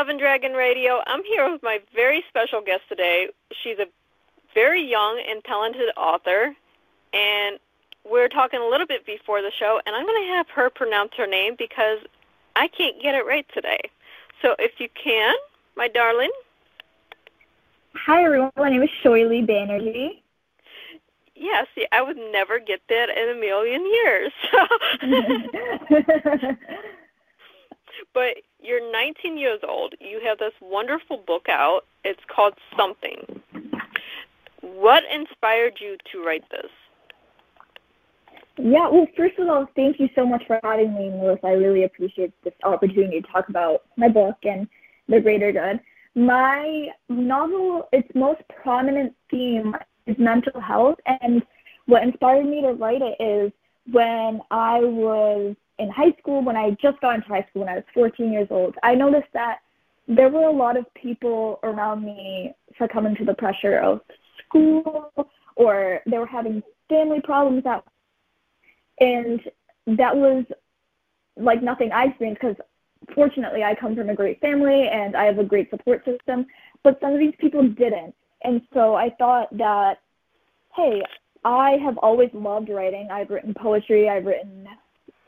Dove and Dragon Radio. I'm here with my very special guest today. She's a very young and talented author, and we're talking a little bit before the show, and I'm going to have her pronounce her name because I can't get it right today. So if you can, my darling. Hi, everyone. My name is Shoilee Banerjee. Yeah, see, I would never get that in a million years. but you're 19 years old. You have this wonderful book out. It's called Something. What inspired you to write this? Yeah, well, first of all, thank you so much for having me, Melissa. I really appreciate this opportunity to talk about my book and the greater good. My novel, its most prominent theme is mental health, and what inspired me to write it is when I was in high school, when I just got into high school, when I was 14 years old, I noticed that there were a lot of people around me succumbing to the pressure of school or they were having family problems that and that was like nothing I experienced because fortunately I come from a great family and I have a great support system, but some of these people didn't. And so I thought that, hey, I have always loved writing. I've written poetry, I've written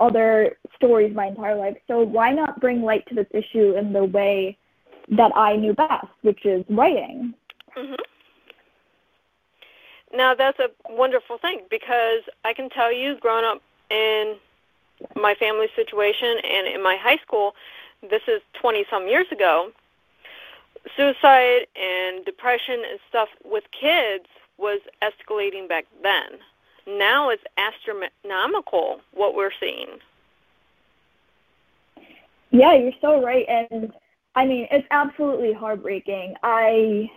other stories my entire life. So why not bring light to this issue in the way that I knew best, which is writing? Mm-hmm. Now that's a wonderful thing because I can tell you, growing up in my family situation and in my high school, this is 20 some years ago, suicide and depression and stuff with kids was escalating back then. Now it's astronomical what we're seeing. Yeah, you're so right. And I mean, it's absolutely heartbreaking. I,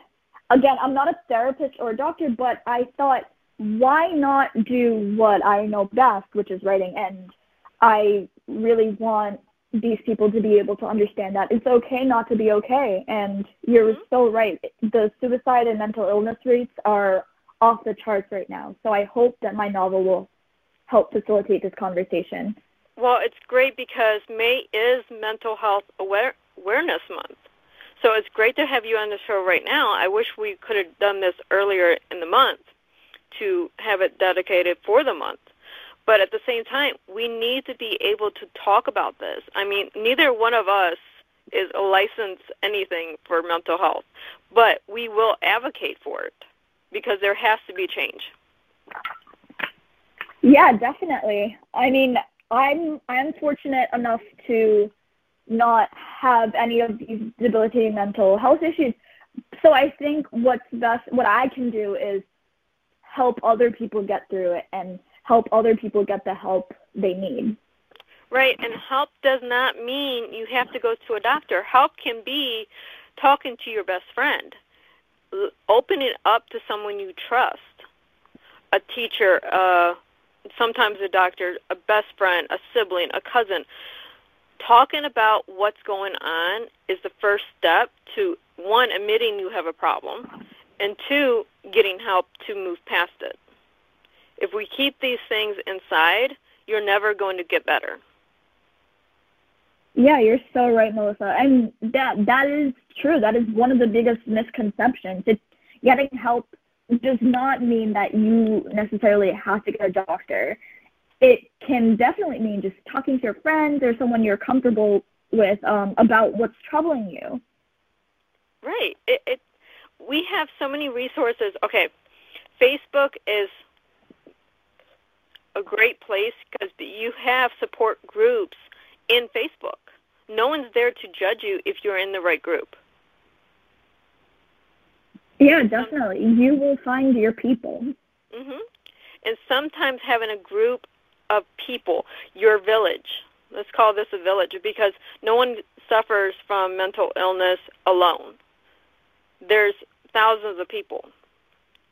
again, I'm not a therapist or a doctor, but I thought, why not do what I know best, which is writing? And I really want these people to be able to understand that it's okay not to be okay. And you're mm-hmm. so right. The suicide and mental illness rates are off the charts right now. So I hope that my novel will help facilitate this conversation. Well, it's great because May is Mental Health Aware- Awareness Month. So it's great to have you on the show right now. I wish we could have done this earlier in the month to have it dedicated for the month. But at the same time, we need to be able to talk about this. I mean, neither one of us is a licensed anything for mental health, but we will advocate for it because there has to be change. Yeah, definitely. I mean, I'm I'm fortunate enough to not have any of these debilitating mental health issues. So I think what's best what I can do is help other people get through it and help other people get the help they need. Right, and help does not mean you have to go to a doctor. Help can be talking to your best friend, open it up to someone you trust, a teacher, uh, sometimes a doctor, a best friend, a sibling, a cousin. Talking about what's going on is the first step to one, admitting you have a problem, and two, getting help to move past it. If we keep these things inside, you're never going to get better. Yeah, you're so right, Melissa. And that that is true. That is one of the biggest misconceptions. It, getting help does not mean that you necessarily have to get a doctor. It can definitely mean just talking to your friends or someone you're comfortable with um, about what's troubling you. Right. It, it we have so many resources. Okay, Facebook is a great place because you have support groups in Facebook. No one's there to judge you if you're in the right group. Yeah, definitely. You will find your people. Mhm. And sometimes having a group of people, your village. Let's call this a village because no one suffers from mental illness alone. There's thousands of people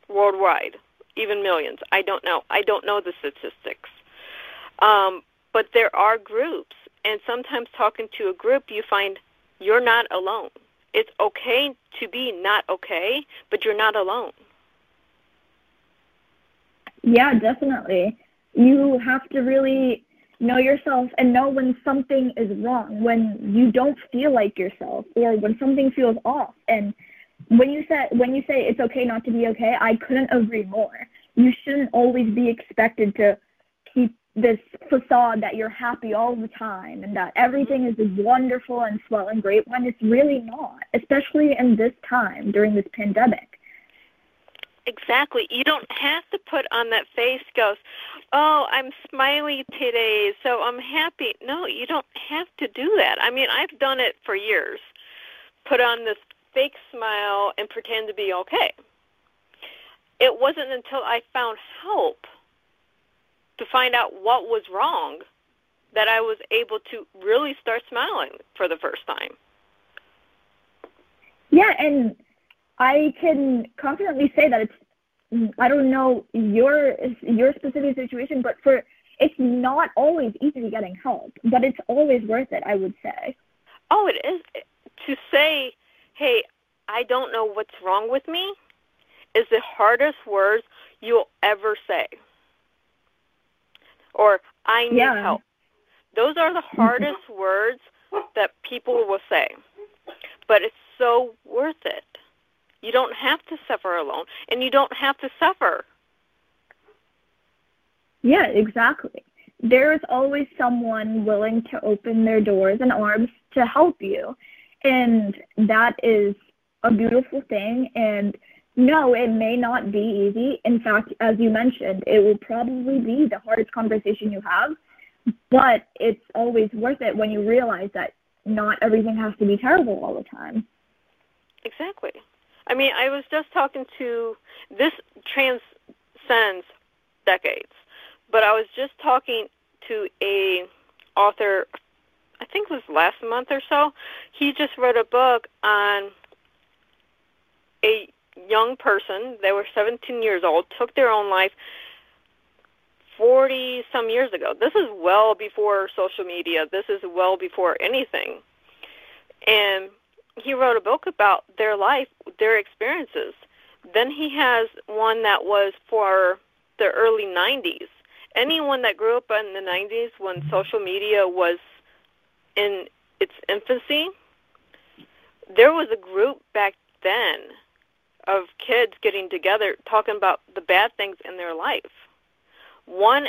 worldwide, even millions. I don't know. I don't know the statistics. Um, but there are groups, and sometimes talking to a group, you find you're not alone. It's okay to be not okay, but you're not alone. Yeah, definitely. You have to really know yourself and know when something is wrong, when you don't feel like yourself, or when something feels off. And when you say when you say it's okay not to be okay, I couldn't agree more. You shouldn't always be expected to keep this facade that you're happy all the time and that everything mm-hmm. is wonderful and swell and great when it's really not, especially in this time during this pandemic. Exactly. You don't have to put on that face goes, "Oh, I'm smiley today, so I'm happy." No, you don't have to do that. I mean, I've done it for years. Put on this fake smile and pretend to be okay. It wasn't until I found help to find out what was wrong that I was able to really start smiling for the first time. Yeah, and I can confidently say that it's I don't know your your specific situation, but for it's not always easy getting help, but it's always worth it, I would say. Oh, it is to say, "Hey, I don't know what's wrong with me," is the hardest words you'll ever say or I need yeah. help. Those are the mm-hmm. hardest words that people will say. But it's so worth it. You don't have to suffer alone, and you don't have to suffer. Yeah, exactly. There is always someone willing to open their doors and arms to help you. And that is a beautiful thing. And no, it may not be easy. In fact, as you mentioned, it will probably be the hardest conversation you have, but it's always worth it when you realize that not everything has to be terrible all the time. Exactly. I mean, I was just talking to this transcends decades, but I was just talking to a author I think it was last month or so. He just wrote a book on young person, they were 17 years old, took their own life 40 some years ago. This is well before social media. This is well before anything. And he wrote a book about their life, their experiences. Then he has one that was for the early 90s. Anyone that grew up in the 90s when social media was in its infancy, there was a group back then of kids getting together talking about the bad things in their life. One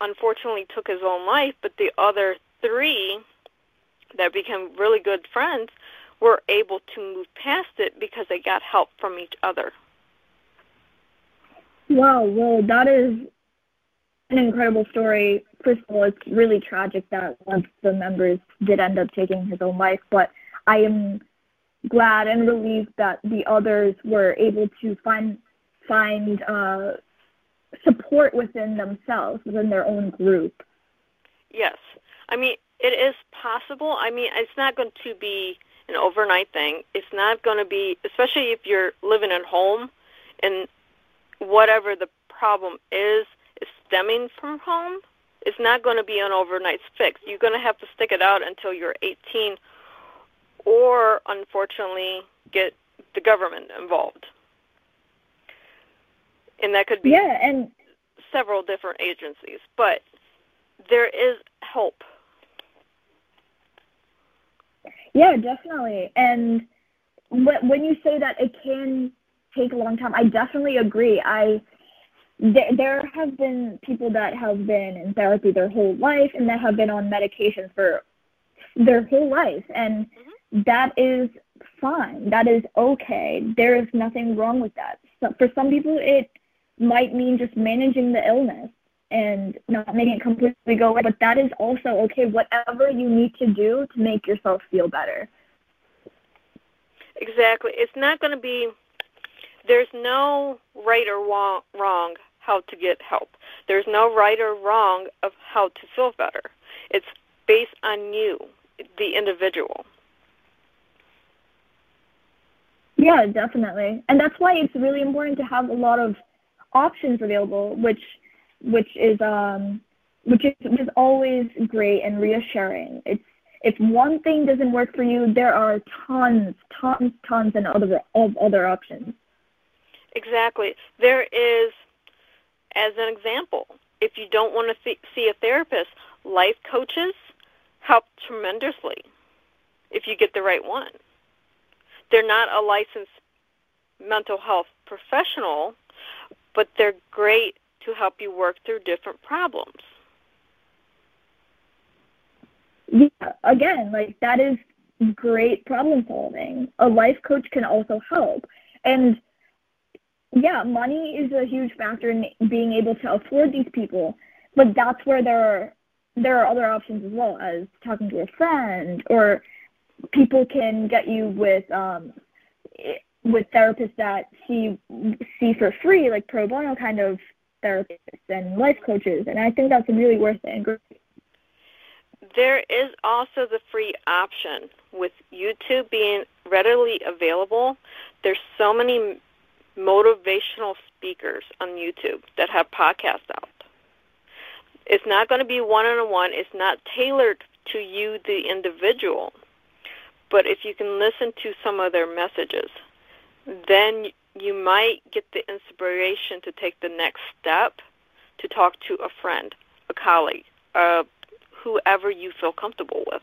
unfortunately took his own life, but the other three that became really good friends were able to move past it because they got help from each other. Wow, well, that is an incredible story. First of all, it's really tragic that one of the members did end up taking his own life, but I am glad and relieved that the others were able to find find uh, support within themselves, within their own group. Yes, I mean it is possible. I mean it's not going to be an overnight thing. It's not going to be, especially if you're living at home, and whatever the problem is is stemming from home. It's not going to be an overnight fix. You're going to have to stick it out until you're 18 or unfortunately get the government involved. And that could be yeah, and several different agencies, but there is help. Yeah, definitely. And when you say that it can take a long time, I definitely agree. I there have been people that have been in therapy their whole life and that have been on medication for their whole life and mm-hmm that is fine. That is okay. There is nothing wrong with that. So for some people, it might mean just managing the illness and not making it completely go away, but that is also okay. Whatever you need to do to make yourself feel better. Exactly. It's not going to be, there's no right or wrong how to get help. There's no right or wrong of how to feel better. It's based on you, the individual. Yeah, definitely. And that's why it's really important to have a lot of options available, which which is um which is, which is always great and reassuring. It's if one thing doesn't work for you, there are tons, tons, tons and other of other options. Exactly. There is, as an example, if you don't want to see, see a therapist, life coaches help tremendously if you get the right one. They're not a licensed mental health professional, but they're great to help you work through different problems. Yeah, again, like that is great problem solving. A life coach can also help. And yeah, money is a huge factor in being able to afford these people, but that's where there are there are other options as well as talking to a friend or people can get you with um with therapists that see see for free like pro bono kind of therapists and life coaches and I think that's really worth it and great. There is also the free option with YouTube being readily available. There's so many motivational speakers on YouTube that have podcasts out. It's not going to be one on one. It's not tailored to you, the individual. But if you can listen to some of their messages, then you might get the inspiration to take the next step to talk to a friend, a colleague, uh, whoever you feel comfortable with.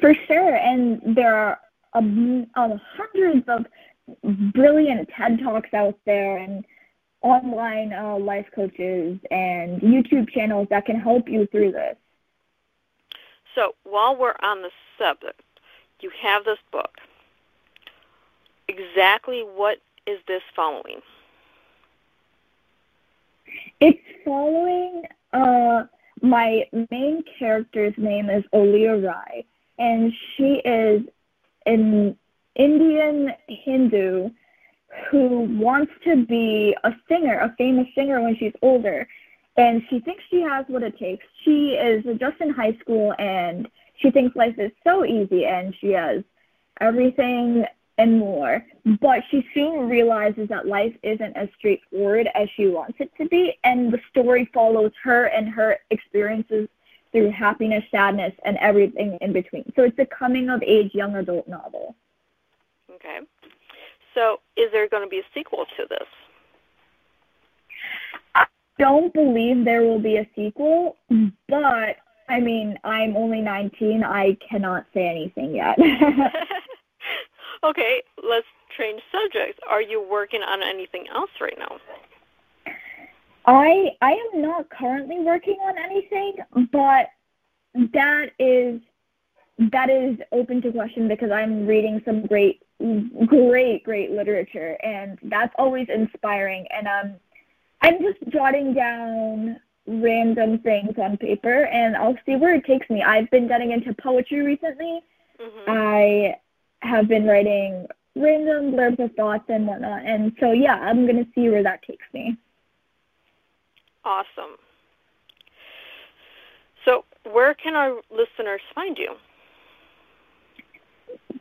For sure, and there are um, um, hundreds of brilliant TED Talks out there and online uh, life coaches and YouTube channels that can help you through this. So while we're on the subject, you have this book. Exactly what is this following? It's following uh, my main character's name is Aleeya Rai, and she is an Indian Hindu who wants to be a singer, a famous singer when she's older. And she thinks she has what it takes. She is just in high school and she thinks life is so easy and she has everything and more. But she soon realizes that life isn't as straightforward as she wants it to be. And the story follows her and her experiences through happiness, sadness, and everything in between. So it's a coming of age young adult novel. Okay. So is there going to be a sequel to this? Don't believe there will be a sequel, but I mean, I'm only 19. I cannot say anything yet. okay, let's change subjects. Are you working on anything else right now? I I am not currently working on anything, but that is that is open to question because I'm reading some great great great literature and that's always inspiring and um I'm just jotting down random things on paper and I'll see where it takes me. I've been getting into poetry recently. Mm-hmm. I have been writing random blurbs of thoughts and whatnot. And so yeah, I'm gonna see where that takes me. Awesome. So, where can our listeners find you?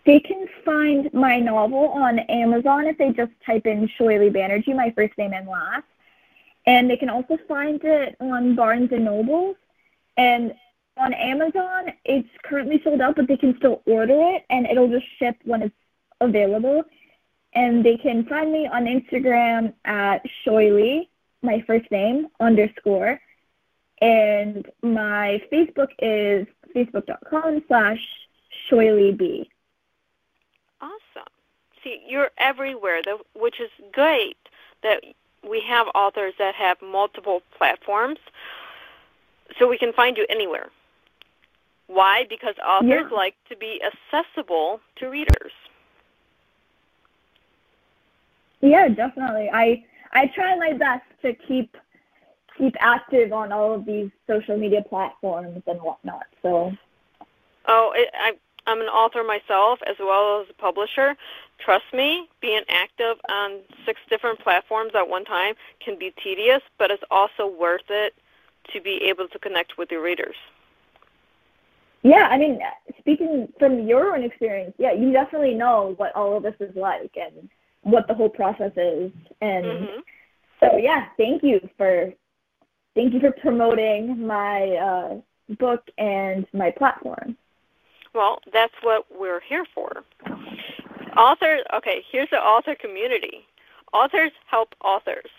They can find my novel on Amazon if they just type in Shoilee Banerjee, my first name and last. And they can also find it on Barnes and Nobles. And on Amazon, it's currently sold out, but they can still order it, and it'll just ship when it's available. And they can find me on Instagram at Shoilee, my first name, underscore. And my Facebook is facebook.com slash shoilyb. Awesome. See, you're everywhere, though, which is great that we have authors that have multiple platforms so we can find you anywhere. Why? Because authors yeah. like to be accessible to readers. Yeah, definitely. I I try my best to keep keep active on all of these social media platforms and whatnot. So. Oh, it, I I'm an author myself as well as a publisher. Trust me, being active on six different platforms at one time can be tedious, but it's also worth it to be able to connect with your readers. Yeah, I mean, speaking from your own experience, yeah, you definitely know what all of this is like and what the whole process is. And mm-hmm. so, yeah, thank you for thank you for promoting my uh, book and my platform. Well, that's what we're here for. Authors, okay, here's the author community. Authors help authors.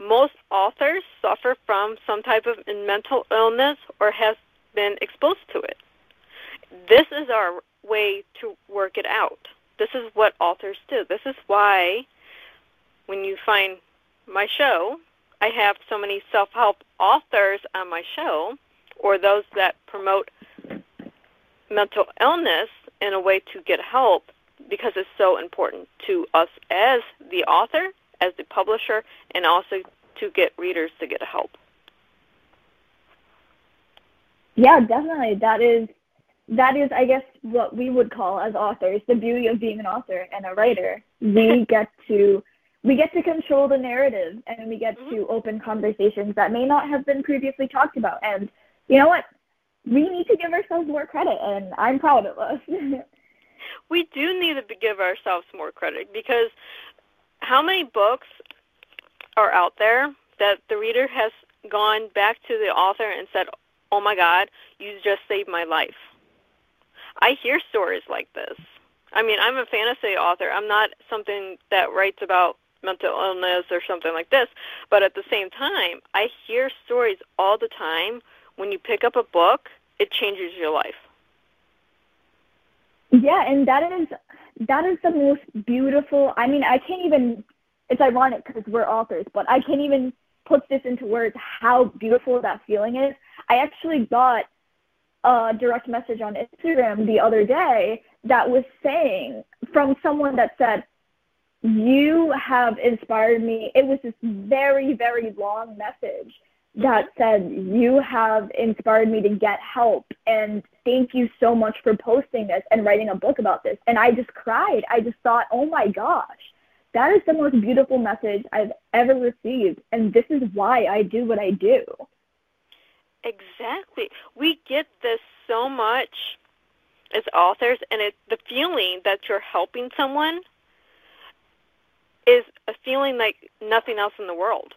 most authors suffer from some type of mental illness or has been exposed to it. This is our way to work it out. This is what authors do. This is why when you find my show, I have so many self help authors on my show or those that promote mental illness in a way to get help because it's so important to us as the author, as the publisher, and also to get readers to get help. Yeah, definitely. That is that is I guess what we would call as authors the beauty of being an author and a writer. We get to we get to control the narrative and we get mm-hmm. to open conversations that may not have been previously talked about. And you know what? We need to give ourselves more credit and I'm proud of us. we do need to give ourselves more credit because how many books are out there that the reader has gone back to the author and said, "Oh my God, you just saved my life." I hear stories like this. I mean, I'm a fantasy author. I'm not something that writes about mental illness or something like this, but at the same time, I hear stories all the time. When you pick up a book, it changes your life. Yeah, and that is that is the most beautiful. I mean, I can't even. It's ironic because we're authors, but I can't even put this into words how beautiful that feeling is. I actually got a direct message on Instagram the other day that was saying from someone that said, "You have inspired me." It was this very very long message that said, You have inspired me to get help, and thank you so much for posting this and writing a book about this. And I just cried. I just thought, Oh my gosh, that is the most beautiful message I've ever received. And this is why I do what I do. Exactly. We get this so much as authors, and it, the feeling that you're helping someone is a feeling like nothing else in the world.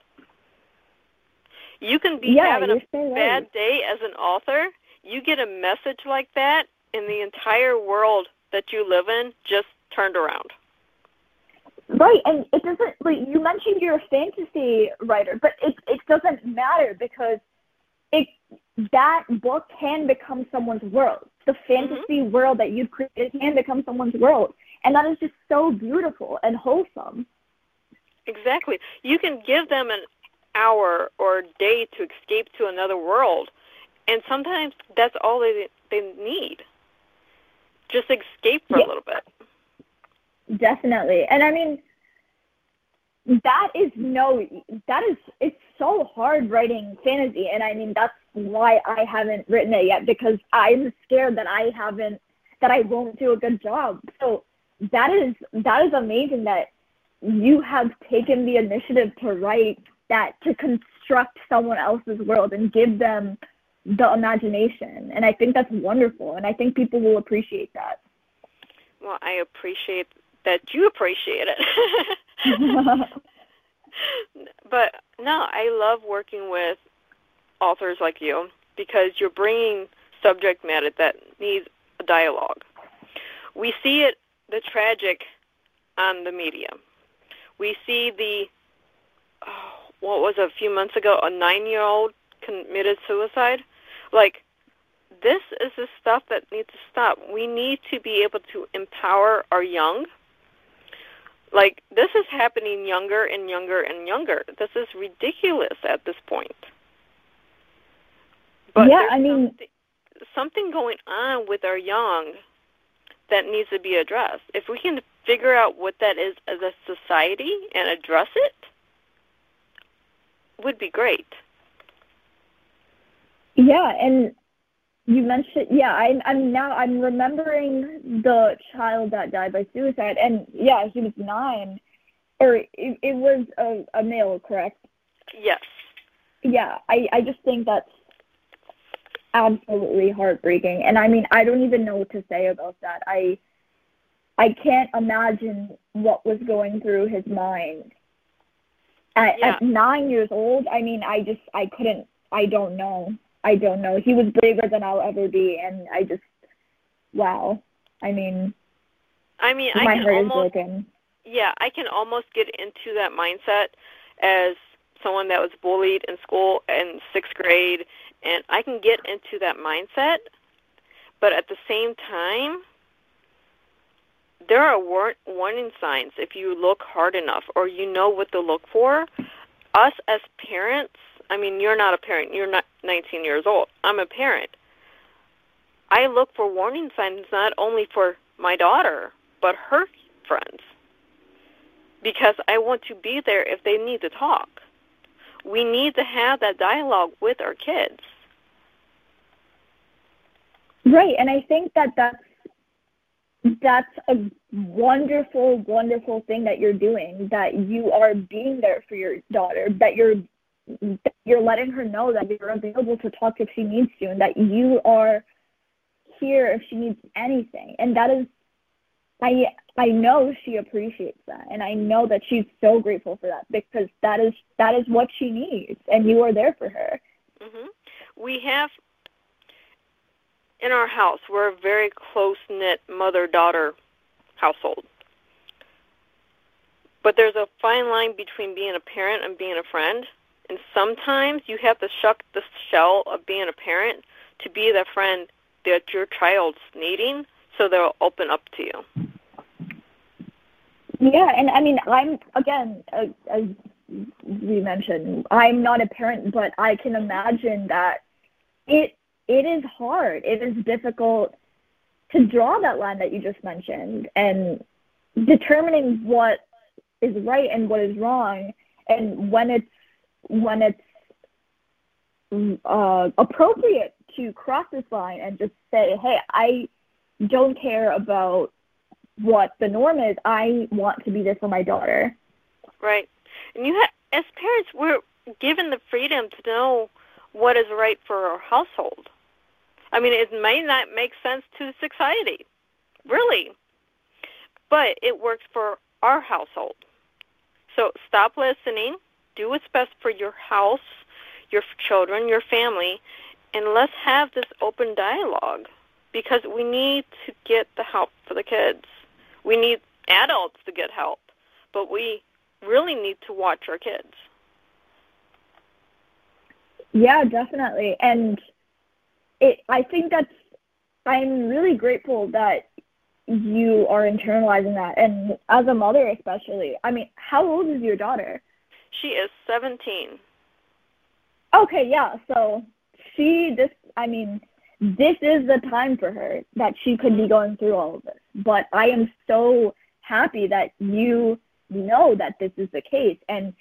You can be yeah, having a so bad day as an author. You get a message like that, and the entire world that you live in just turned around. Right, and it doesn't like you mentioned you're a fantasy writer, but it it doesn't matter because it that book can become someone's world. The fantasy mm-hmm. world that you've created can become someone's world, and that is just so beautiful and wholesome. Exactly. You can give them an hour or day to escape to another world. And sometimes that's all they they need. Just escape for yeah. a little bit. Definitely. And I mean that is no that is it's so hard writing fantasy and I mean that's why I haven't written it yet because I'm scared that I haven't that I won't do a good job. So that is that is amazing that you have taken the initiative to write that to construct someone else's world and give them the imagination. And I think that's wonderful. And I think people will appreciate that. Well, I appreciate that you appreciate it. but no, I love working with authors like you because you're bringing subject matter that needs a dialogue. We see it, the tragic, on the media. We see the oh, what was a few months ago, a nine-year-old committed suicide. Like, this is the stuff that needs to stop. We need to be able to empower our young. Like, this is happening younger and younger and younger. This is ridiculous at this point. But yeah, I mean, something, something going on with our young that needs to be addressed. If we can figure out what that is as a society and address it, would be great. Yeah, and you mentioned yeah, I'm I'm now I'm remembering the child that died by suicide, and yeah, he was nine, or it, it was a, a male, correct? Yes. Yeah, I I just think that's absolutely heartbreaking, and I mean I don't even know what to say about that. I I can't imagine what was going through his mind at, yeah. at nine years old, I mean, I just I couldn't. I don't know. I don't know. He was braver than I'll ever be, and I just wow. I mean, I mean, my I heart almost, is broken. Yeah, I can almost get into that mindset as someone that was bullied in school in sixth grade, and I can get into that mindset. But at the same time, there are war- warning signs if you look hard enough or you know what to look for. Us as parents, I mean, you're not a parent. You're not 19 years old. I'm a parent. I look for warning signs not only for my daughter, but her friends. Because I want to be there if they need to talk. We need to have that dialogue with our kids. Right, and I think that that's that's a wonderful, wonderful thing that you're doing. That you are being there for your daughter. That you're that you're letting her know that you're available to talk if she needs to, and that you are here if she needs anything. And that is, I I know she appreciates that, and I know that she's so grateful for that because that is that is what she needs, and you are there for her. Mhm. We have in our house, we're a very close knit mother daughter household. But there's a fine line between being a parent and being a friend. And sometimes you have to shuck the shell of being a parent to be the friend that your child's needing so they'll open up to you. Yeah, and I mean, I'm, again, as, as we mentioned, I'm not a parent, but I can imagine that it it is hard. It is difficult to draw that line that you just mentioned and determining what is right and what is wrong and when it's when it's uh, appropriate to cross this line and just say, hey, I don't care about what the norm is. I want to be there for my daughter. Right. And you have, as parents, we're given the freedom to know what is right for our household. I mean, it may not make sense to society, really, but it works for our household. So stop listening, do what's best for your house, your children, your family, and let's have this open dialogue because we need to get the help for the kids. We need adults to get help, but we really need to watch our kids. Yeah, definitely. And it I think that's I'm really grateful that you are internalizing that and as a mother especially. I mean, how old is your daughter? She is 17. Okay, yeah. So she this I mean, this is the time for her that she could be going through all of this. But I am so happy that you know that this is the case and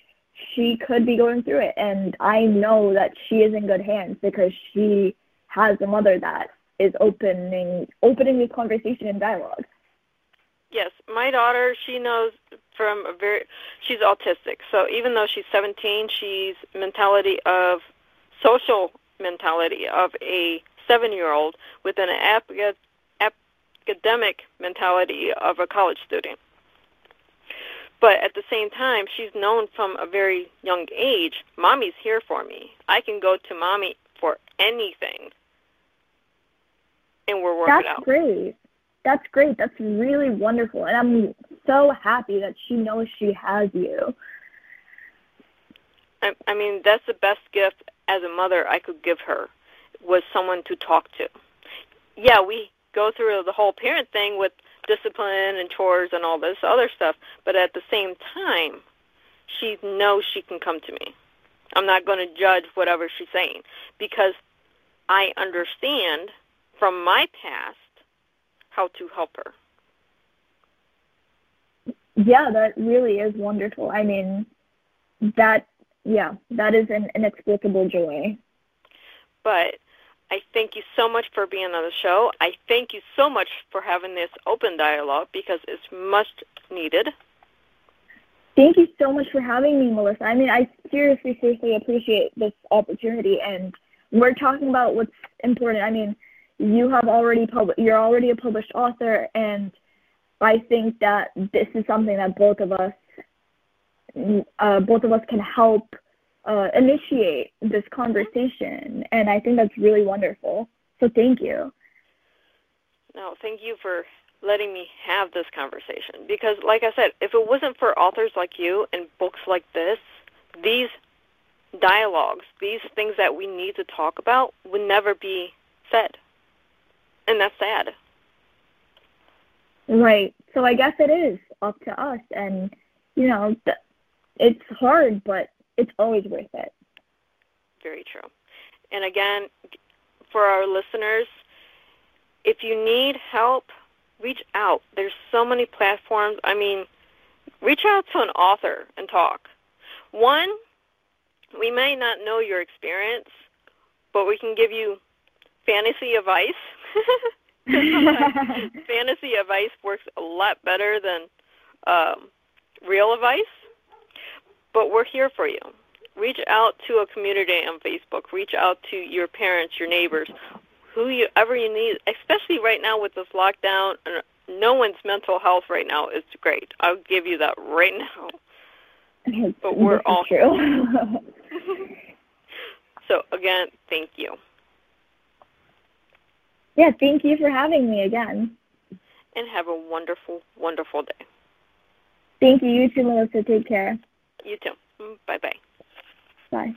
she could be going through it and I know that she is in good hands because she has a mother that is opening opening the conversation and dialogue. Yes, my daughter, she knows from a very she's autistic. So even though she's 17, she's mentality of social mentality of a 7-year-old with an academic mentality of a college student. But at the same time, she's known from a very young age, mommy's here for me. I can go to mommy for anything and we're working That's out. great. That's great. That's really wonderful. And I'm so happy that she knows she has you. I, I mean, that's the best gift as a mother I could give her was someone to talk to. Yeah, we go through the whole parent thing with discipline and chores and all this other stuff, but at the same time, she knows she can come to me. I'm not going to judge whatever she's saying because I understand from my past how to help her. Yeah, that really is wonderful. I mean, that yeah, that is an inexplicable joy. But I thank you so much for being on the show. I thank you so much for having this open dialogue because it's much needed. Thank you so much for having me, Melissa. I mean, I seriously, seriously appreciate this opportunity, and we're talking about what's important. I mean, you have already pub- you're already a published author and I think that this is something that both of us uh, both of us can help uh, initiate this conversation and I think that's really wonderful. So thank you. No, thank you for letting me have this conversation because like I said, if it wasn't for authors like you and books like this, these dialogues, these things that we need to talk about, would never be said. And that's sad. Right. So I guess it is up to us. And, you know, it's hard, but it's always worth it. Very true. And again, for our listeners, if you need help, reach out. There's so many platforms. I mean, reach out to an author and talk. One, we may not know your experience, but we can give you fantasy advice. fantasy advice works a lot better than um, real advice. But we're here for you. Reach out to a community on Facebook. Reach out to your parents, your neighbors, whoever you need, especially right now with this lockdown. No one's mental health right now is great. I'll give you that right now. But we're all true. so again, thank you. Yeah, thank you for having me again. And have a wonderful, wonderful day. Thank you. You too, Melissa. Take care. You too. Bye-bye. Bye.